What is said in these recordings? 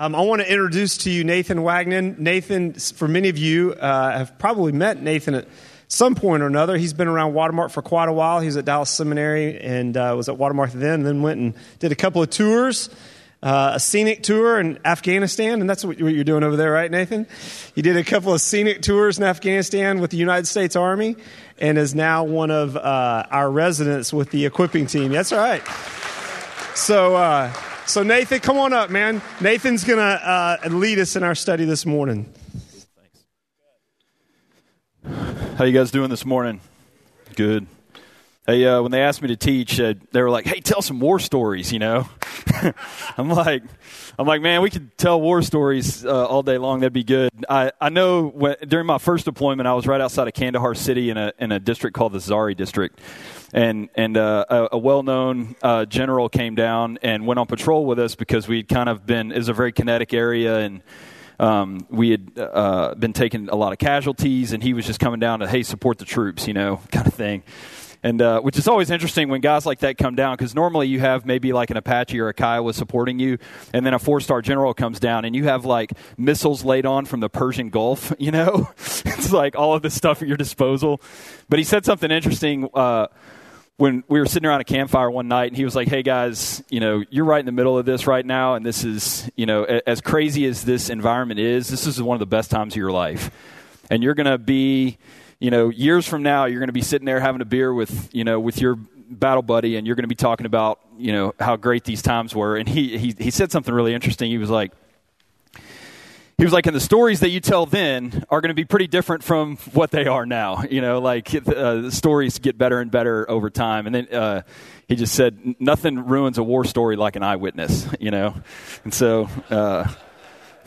Um, I want to introduce to you Nathan Wagnon. Nathan, for many of you, uh, have probably met Nathan at some point or another. He's been around Watermark for quite a while. He was at Dallas Seminary and uh, was at Watermark then, then went and did a couple of tours. Uh, a scenic tour in Afghanistan, and that's what you're doing over there, right, Nathan? He did a couple of scenic tours in Afghanistan with the United States Army, and is now one of uh, our residents with the equipping team. That's right. So, uh, so, Nathan, come on up, man. Nathan's going to uh, lead us in our study this morning. Thanks. How you guys doing this morning? Good. Hey, uh, when they asked me to teach, uh, they were like, "Hey, tell some war stories," you know. I'm like, I'm like, man, we could tell war stories uh, all day long. That'd be good. I, I know when, during my first deployment, I was right outside of Kandahar City in a in a district called the Zhari district, and and uh, a, a well known uh, general came down and went on patrol with us because we'd kind of been. It was a very kinetic area and. Um, we had uh, been taking a lot of casualties, and he was just coming down to, hey, support the troops, you know, kind of thing and uh, which is always interesting when guys like that come down because normally you have maybe like an Apache or a Kiowa supporting you, and then a four star general comes down and you have like missiles laid on from the Persian Gulf. You know, it's like all of this stuff at your disposal. But he said something interesting. Uh, when we were sitting around a campfire one night and he was like hey guys you know you're right in the middle of this right now and this is you know as crazy as this environment is this is one of the best times of your life and you're going to be you know, years from now, you're going to be sitting there having a beer with, you know, with your battle buddy, and you're going to be talking about, you know, how great these times were. And he, he, he said something really interesting. He was like, he was like, and the stories that you tell then are going to be pretty different from what they are now. You know, like uh, the stories get better and better over time. And then uh, he just said, nothing ruins a war story like an eyewitness. You know, and so uh,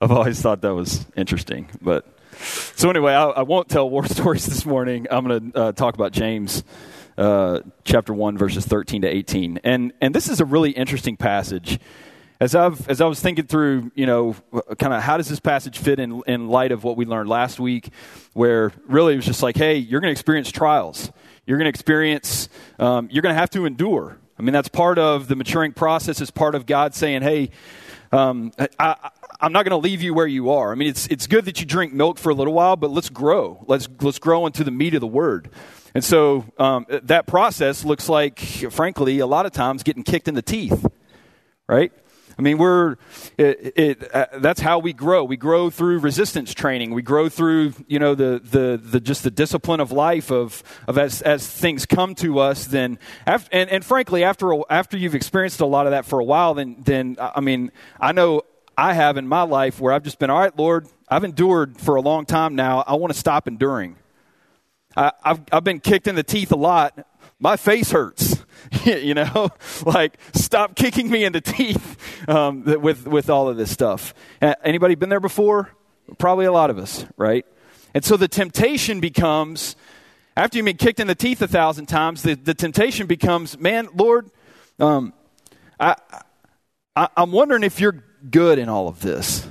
I've always thought that was interesting, but so anyway, I, I, won't tell war stories this morning. I'm going to uh, talk about James uh, chapter one, verses 13 to 18, and and this is a really interesting passage. As I've as I was thinking through, you know, kind of how does this passage fit in in light of what we learned last week, where really it was just like, hey, you're going to experience trials. You're going to experience. Um, you're going to have to endure. I mean, that's part of the maturing process. It's part of God saying, hey. Um, I, I'm not going to leave you where you are. I mean, it's, it's good that you drink milk for a little while, but let's grow. Let's, let's grow into the meat of the word. And so um, that process looks like, frankly, a lot of times getting kicked in the teeth, right? I mean, we're it, it, uh, that's how we grow. We grow through resistance training. We grow through you know the the, the just the discipline of life of of as as things come to us. Then after, and and frankly, after after you've experienced a lot of that for a while, then then I mean, I know I have in my life where I've just been, all right, Lord, I've endured for a long time now. I want to stop enduring. I, have I've been kicked in the teeth a lot. My face hurts. you know, like stop kicking me in the teeth um, with with all of this stuff. Anybody been there before? Probably a lot of us, right? And so the temptation becomes, after you've been kicked in the teeth a thousand times, the, the temptation becomes, man, Lord, um, I, I, I'm wondering if you're good in all of this?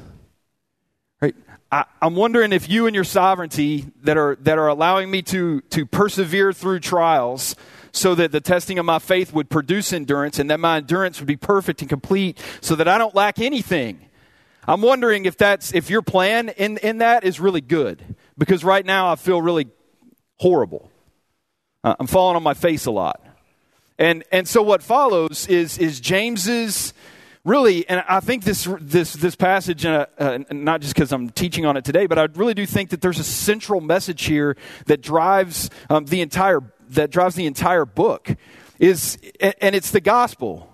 Right? I, am wondering if you and your sovereignty that are, that are allowing me to, to persevere through trials so that the testing of my faith would produce endurance and that my endurance would be perfect and complete so that I don't lack anything. I'm wondering if that's if your plan in, in that is really good. Because right now I feel really horrible. Uh, I'm falling on my face a lot. And and so what follows is is James's really, and I think this this this passage, uh, uh, not just because I'm teaching on it today, but I really do think that there's a central message here that drives um, the entire that drives the entire book is, and it's the gospel.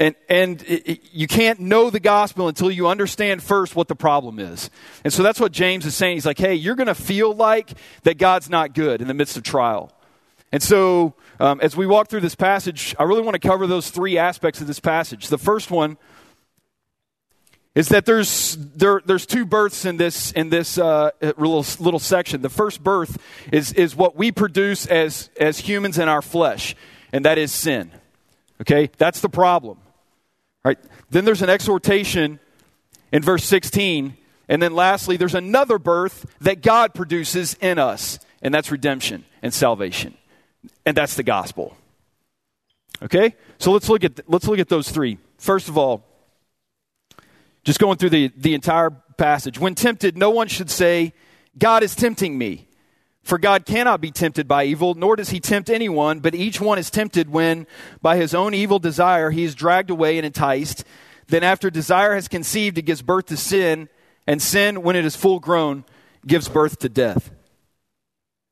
And, and you can't know the gospel until you understand first what the problem is. And so that's what James is saying. He's like, hey, you're going to feel like that God's not good in the midst of trial. And so, um, as we walk through this passage, I really want to cover those three aspects of this passage. The first one is that there's there, there's two births in this in this uh, little little section. The first birth is is what we produce as as humans in our flesh, and that is sin. Okay, that's the problem. Right. Then there's an exhortation in verse 16, and then lastly, there's another birth that God produces in us, and that's redemption and salvation and that's the gospel. Okay? So let's look at let's look at those three. First of all, Just going through the, the entire passage. When tempted, no one should say, God is tempting me. For God cannot be tempted by evil, nor does he tempt anyone, but each one is tempted when, by his own evil desire, he is dragged away and enticed. Then, after desire has conceived, it gives birth to sin, and sin, when it is full grown, gives birth to death.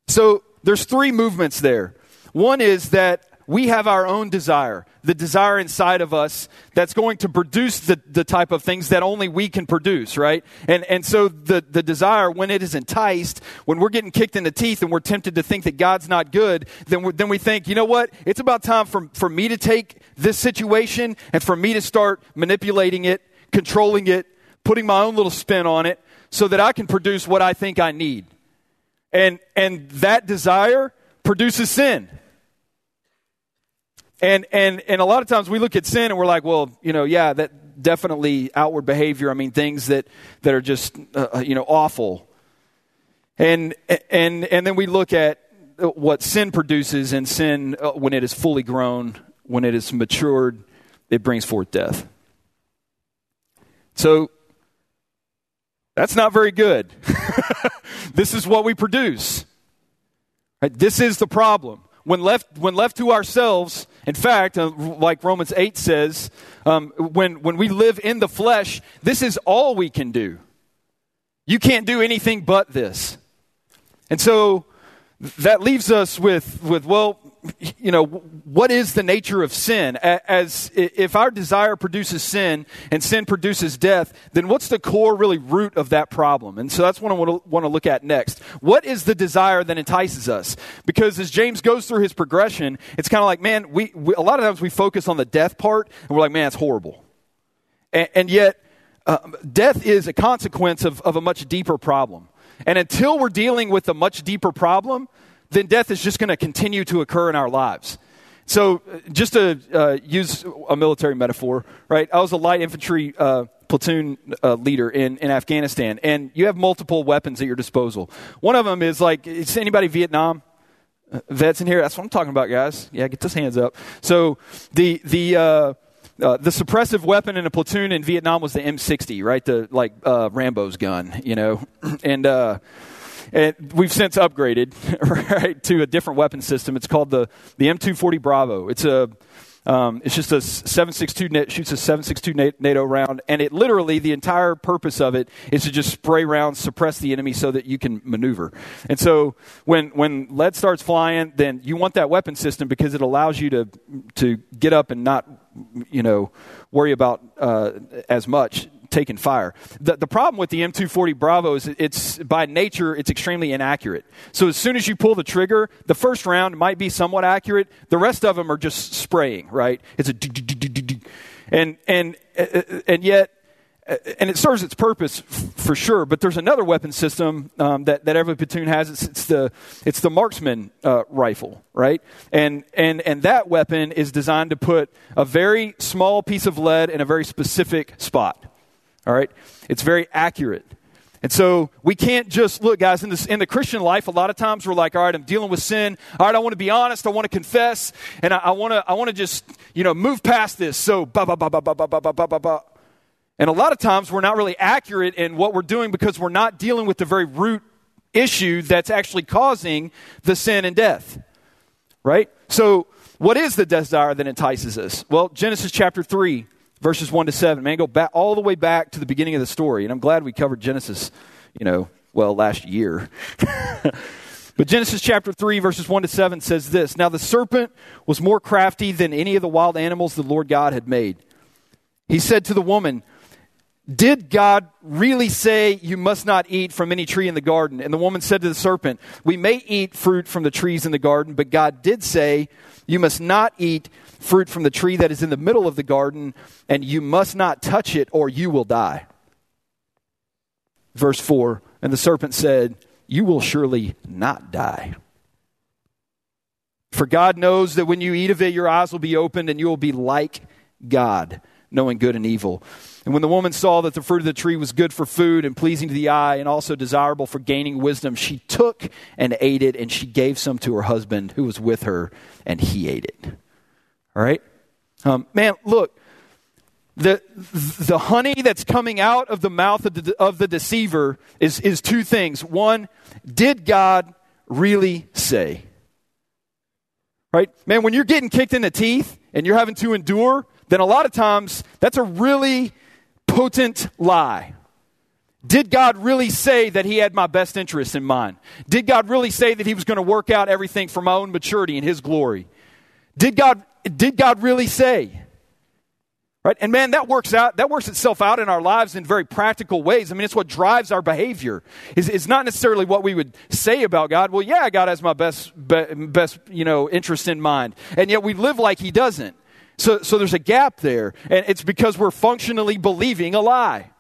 So, there's three movements there. One is that we have our own desire, the desire inside of us that's going to produce the, the type of things that only we can produce, right? And, and so the, the desire, when it is enticed, when we're getting kicked in the teeth and we're tempted to think that God's not good, then, then we think, you know what? It's about time for, for me to take this situation and for me to start manipulating it, controlling it, putting my own little spin on it so that I can produce what I think I need. And, and that desire produces sin. And, and, and a lot of times we look at sin and we're like, well, you know, yeah, that definitely outward behavior. I mean, things that, that are just, uh, uh, you know, awful. And, and, and then we look at what sin produces, and sin, uh, when it is fully grown, when it is matured, it brings forth death. So, that's not very good. this is what we produce. Right? This is the problem when left, when left to ourselves, in fact, uh, like Romans 8 says, um, when, when we live in the flesh, this is all we can do. You can't do anything but this. And so that leaves us with, with well, you know, what is the nature of sin? As if our desire produces sin and sin produces death, then what's the core, really, root of that problem? And so that's what I want to look at next. What is the desire that entices us? Because as James goes through his progression, it's kind of like, man, we, we, a lot of times we focus on the death part, and we're like, man, it's horrible. And, and yet, uh, death is a consequence of, of a much deeper problem. And until we're dealing with a much deeper problem, then death is just going to continue to occur in our lives. So, just to uh, use a military metaphor, right? I was a light infantry uh, platoon uh, leader in, in Afghanistan, and you have multiple weapons at your disposal. One of them is like, is anybody Vietnam? Uh, vets in here? That's what I'm talking about, guys. Yeah, get those hands up. So, the, the, uh, uh, the suppressive weapon in a platoon in Vietnam was the M60, right? The like uh, Rambo's gun, you know, and uh, and we've since upgraded right to a different weapon system. It's called the the M240 Bravo. It's a um, it's just a 762 shoots a 762 NATO round, and it literally the entire purpose of it is to just spray rounds, suppress the enemy, so that you can maneuver. And so when when lead starts flying, then you want that weapon system because it allows you to to get up and not you know worry about uh, as much taking fire. The, the problem with the M240 Bravo is it's by nature it's extremely inaccurate. So as soon as you pull the trigger, the first round might be somewhat accurate. The rest of them are just spraying, right? It's a and and and yet and it serves its purpose for sure. But there's another weapon system um, that, that every platoon has. It's, it's the it's the marksman uh, rifle, right? And and and that weapon is designed to put a very small piece of lead in a very specific spot. All right? It's very accurate. And so we can't just look, guys, in, this, in the Christian life, a lot of times we're like, all right, I'm dealing with sin. All right, I want to be honest. I want to confess. And I, I want to I want to just, you know, move past this. So, ba, ba, ba, ba, ba, ba, ba, ba, ba, ba. And a lot of times we're not really accurate in what we're doing because we're not dealing with the very root issue that's actually causing the sin and death. Right? So, what is the desire that entices us? Well, Genesis chapter 3 verses 1 to 7. Man, go back all the way back to the beginning of the story. And I'm glad we covered Genesis, you know, well, last year. but Genesis chapter 3, verses 1 to 7 says this Now the serpent was more crafty than any of the wild animals the Lord God had made. He said to the woman, did God really say you must not eat from any tree in the garden? And the woman said to the serpent, We may eat fruit from the trees in the garden, but God did say, You must not eat fruit from the tree that is in the middle of the garden, and you must not touch it, or you will die. Verse 4 And the serpent said, You will surely not die. For God knows that when you eat of it, your eyes will be opened, and you will be like God, knowing good and evil. And when the woman saw that the fruit of the tree was good for food and pleasing to the eye and also desirable for gaining wisdom, she took and ate it, and she gave some to her husband who was with her, and he ate it. All right? Um, man, look, the, the honey that's coming out of the mouth of the, of the deceiver is, is two things. One, did God really say? Right? Man, when you're getting kicked in the teeth and you're having to endure, then a lot of times that's a really potent lie. Did God really say that He had my best interest in mind? Did God really say that He was going to work out everything for my own maturity and His glory? Did God, did God really say? Right? And man, that works out, that works itself out in our lives in very practical ways. I mean, it's what drives our behavior. It's, it's not necessarily what we would say about God. Well, yeah, God has my best, best, you know, interest in mind. And yet we live like He doesn't. So, so there's a gap there. And it's because we're functionally believing a lie.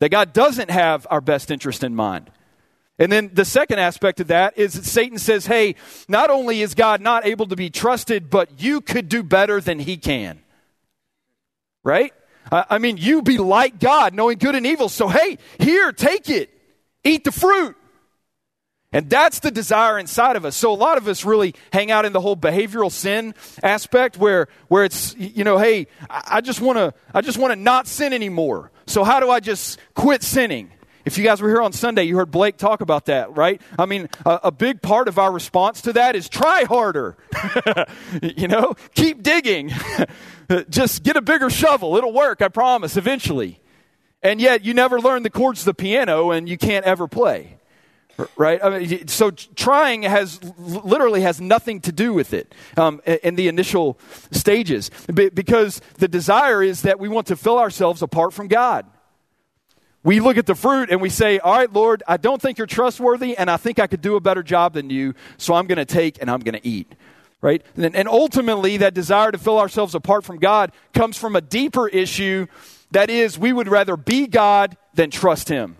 That God doesn't have our best interest in mind. And then the second aspect of that is that Satan says, hey, not only is God not able to be trusted, but you could do better than he can right? I mean, you be like God, knowing good and evil. So, hey, here, take it, eat the fruit. And that's the desire inside of us. So a lot of us really hang out in the whole behavioral sin aspect where, where it's, you know, hey, I just want to, I just want to not sin anymore. So how do I just quit sinning? If you guys were here on Sunday, you heard Blake talk about that, right? I mean, a, a big part of our response to that is try harder. you know, keep digging. Just get a bigger shovel. It'll work, I promise, eventually. And yet, you never learn the chords of the piano and you can't ever play. Right? I mean, so trying has literally has nothing to do with it um, in the initial stages because the desire is that we want to fill ourselves apart from God we look at the fruit and we say, All right, Lord, I don't think you're trustworthy, and I think I could do a better job than you, so I'm going to take and I'm going to eat. Right? And, and ultimately, that desire to fill ourselves apart from God comes from a deeper issue that is, we would rather be God than trust Him.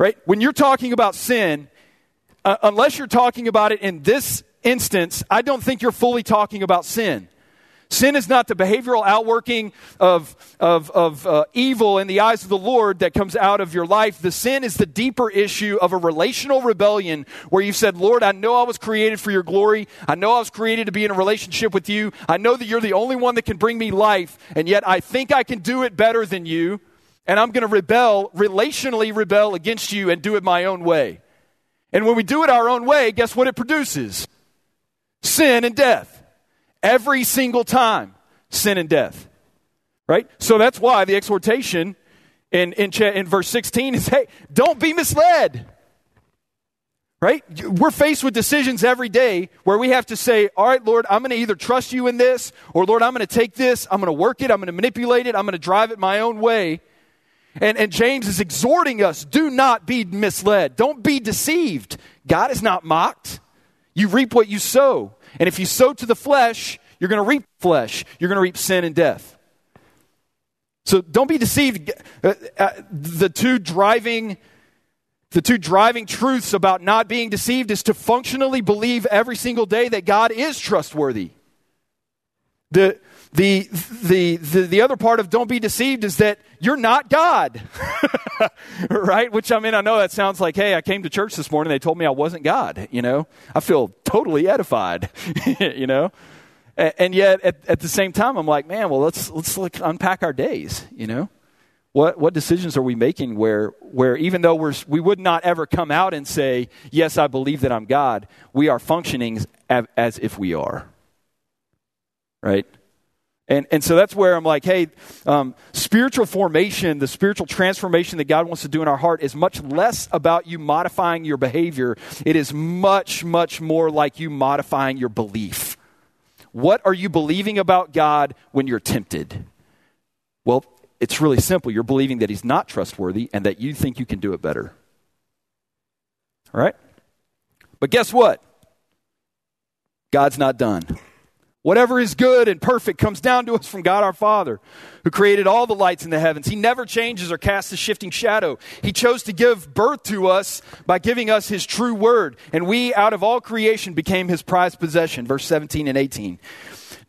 Right? When you're talking about sin, uh, unless you're talking about it in this instance, I don't think you're fully talking about sin. Sin is not the behavioral outworking of, of, of uh, evil in the eyes of the Lord that comes out of your life. The sin is the deeper issue of a relational rebellion where you've said, Lord, I know I was created for your glory. I know I was created to be in a relationship with you. I know that you're the only one that can bring me life, and yet I think I can do it better than you, and I'm going to rebel, relationally rebel against you and do it my own way. And when we do it our own way, guess what it produces? Sin and death. Every single time, sin and death. Right? So that's why the exhortation in, in, in verse 16 is hey, don't be misled. Right? We're faced with decisions every day where we have to say, All right, Lord, I'm going to either trust you in this, or Lord, I'm going to take this, I'm going to work it, I'm going to manipulate it, I'm going to drive it my own way. And, and James is exhorting us do not be misled, don't be deceived. God is not mocked. You reap what you sow. And if you sow to the flesh, you're going to reap flesh. You're going to reap sin and death. So don't be deceived. Uh, uh, the two driving the two driving truths about not being deceived is to functionally believe every single day that God is trustworthy. The, the, the, the, the other part of don't be deceived is that you're not God. right? Which, I mean, I know that sounds like, hey, I came to church this morning, they told me I wasn't God, you know? I feel totally edified, you know? And yet, at, at the same time, I'm like, man, well, let's, let's look, unpack our days, you know? What, what decisions are we making where, where even though we're, we would not ever come out and say, yes, I believe that I'm God, we are functioning as, as if we are? Right? And, and so that's where I'm like, hey, um, spiritual formation, the spiritual transformation that God wants to do in our heart is much less about you modifying your behavior. It is much, much more like you modifying your belief. What are you believing about God when you're tempted? Well, it's really simple. You're believing that He's not trustworthy and that you think you can do it better. All right? But guess what? God's not done. Whatever is good and perfect comes down to us from God our Father, who created all the lights in the heavens. He never changes or casts a shifting shadow. He chose to give birth to us by giving us His true word, and we, out of all creation, became His prized possession. Verse 17 and 18.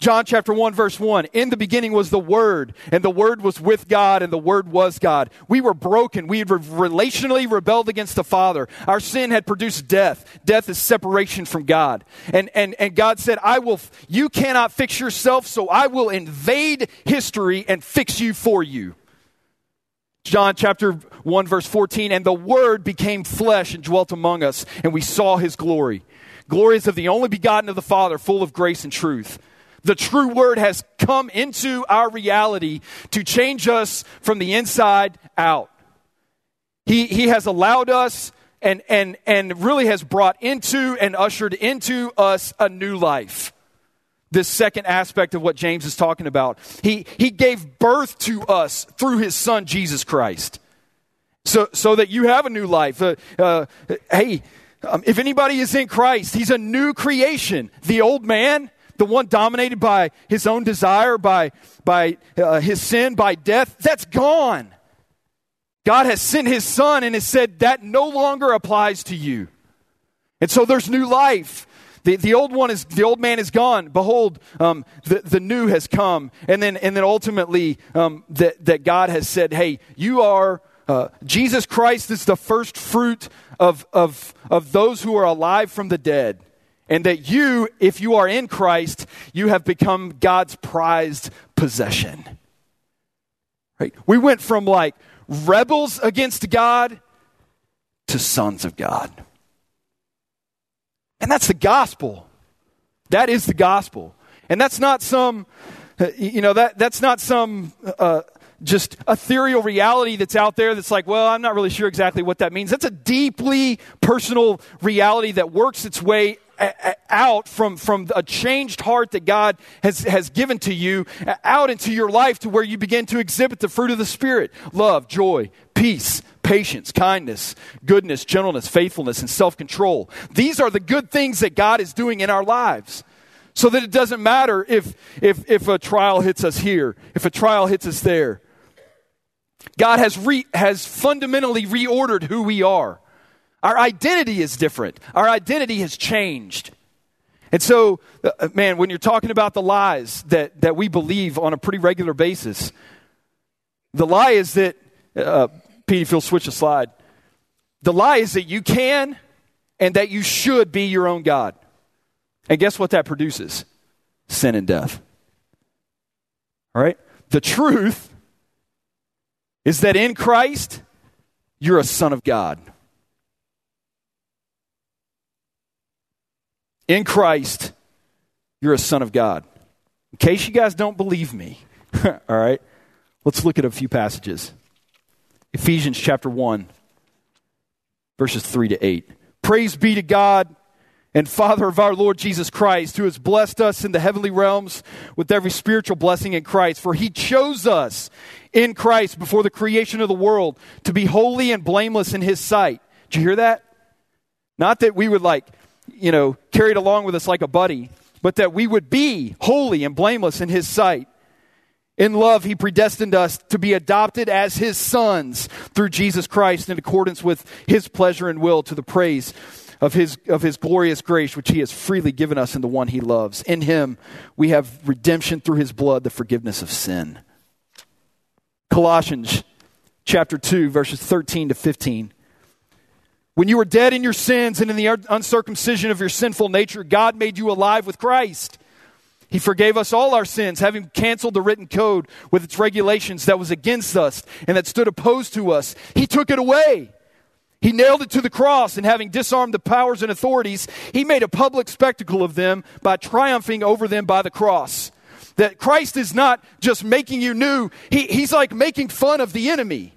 John chapter 1 verse 1. In the beginning was the Word, and the Word was with God, and the Word was God. We were broken. We had relationally rebelled against the Father. Our sin had produced death. Death is separation from God. And, and, and God said, I will, you cannot fix yourself, so I will invade history and fix you for you. John chapter 1 verse 14, and the Word became flesh and dwelt among us, and we saw his glory. Glories of the only begotten of the Father, full of grace and truth. The true word has come into our reality to change us from the inside out. He, he has allowed us and, and, and really has brought into and ushered into us a new life. This second aspect of what James is talking about. He, he gave birth to us through his son, Jesus Christ. So, so that you have a new life. Uh, uh, hey, um, if anybody is in Christ, he's a new creation. The old man, the one dominated by his own desire, by, by uh, his sin, by death, that's gone. God has sent his son and has said that no longer applies to you. And so there's new life. The, the old one is the old man is gone. Behold, um, the, the new has come. And then and then ultimately um, that, that God has said, Hey, you are uh, Jesus Christ is the first fruit of, of, of those who are alive from the dead and that you, if you are in Christ, you have become God's prized possession. Right? We went from like rebels against God to sons of God. And that's the gospel. That is the gospel. And that's not some, you know, that, that's not some uh, just ethereal reality that's out there that's like, well, I'm not really sure exactly what that means. That's a deeply personal reality that works its way out from, from a changed heart that God has, has given to you out into your life to where you begin to exhibit the fruit of the Spirit love, joy, peace, patience, kindness, goodness, gentleness, faithfulness, and self control. These are the good things that God is doing in our lives. So that it doesn't matter if, if, if a trial hits us here, if a trial hits us there. God has, re, has fundamentally reordered who we are. Our identity is different. Our identity has changed. And so, uh, man, when you're talking about the lies that, that we believe on a pretty regular basis, the lie is that, uh, Pete, if you'll switch a slide, the lie is that you can and that you should be your own God. And guess what that produces? Sin and death. All right? The truth is that in Christ, you're a son of God. In Christ, you're a son of God. In case you guys don't believe me, all right, let's look at a few passages. Ephesians chapter 1, verses 3 to 8. Praise be to God and Father of our Lord Jesus Christ, who has blessed us in the heavenly realms with every spiritual blessing in Christ. For he chose us in Christ before the creation of the world to be holy and blameless in his sight. Did you hear that? Not that we would like you know, carried along with us like a buddy, but that we would be holy and blameless in His sight. In love, He predestined us to be adopted as His sons through Jesus Christ in accordance with His pleasure and will to the praise of his, of his glorious grace, which he has freely given us in the one he loves. In him, we have redemption through his blood, the forgiveness of sin. Colossians chapter 2, verses 13 to 15. When you were dead in your sins and in the uncircumcision of your sinful nature, God made you alive with Christ. He forgave us all our sins, having canceled the written code with its regulations that was against us and that stood opposed to us. He took it away. He nailed it to the cross, and having disarmed the powers and authorities, he made a public spectacle of them by triumphing over them by the cross. That Christ is not just making you new, he, he's like making fun of the enemy.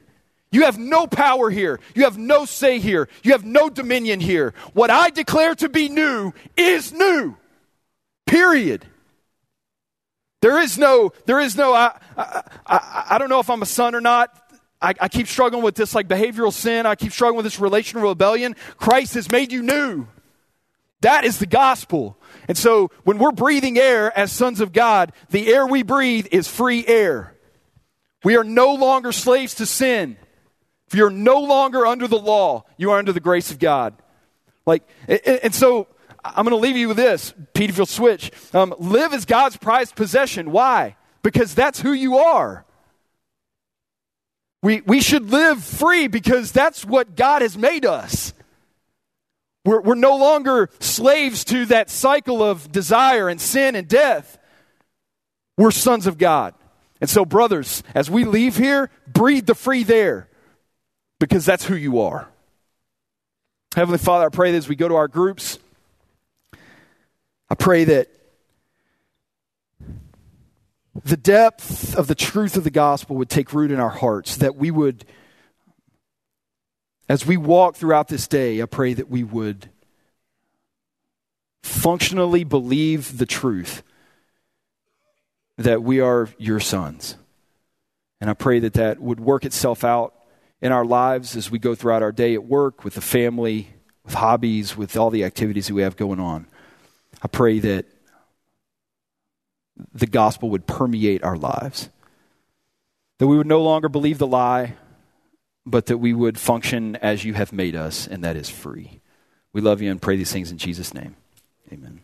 You have no power here. You have no say here. You have no dominion here. What I declare to be new is new. Period. There is no, there is no, I, I, I, don't know if I'm a son or not. I, I keep struggling with this like behavioral sin. I keep struggling with this relational rebellion. Christ has made you new. That is the gospel. And so when we're breathing air as sons of God, the air we breathe is free air. We are no longer slaves to sin. You're no longer under the law, you are under the grace of God. Like, and so I'm going to leave you with this, Pete, if you'll switch. Um, live as God's prized possession. Why? Because that's who you are. We, we should live free because that's what God has made us. We're, we're no longer slaves to that cycle of desire and sin and death. We're sons of God. And so, brothers, as we leave here, breathe the free there because that's who you are. Heavenly Father, I pray that as we go to our groups, I pray that the depth of the truth of the gospel would take root in our hearts, that we would, as we walk throughout this day, I pray that we would functionally believe the truth that we are your sons. And I pray that that would work itself out in our lives as we go throughout our day at work, with the family, with hobbies, with all the activities that we have going on. I pray that the gospel would permeate our lives. That we would no longer believe the lie, but that we would function as you have made us, and that is free. We love you and pray these things in Jesus' name. Amen.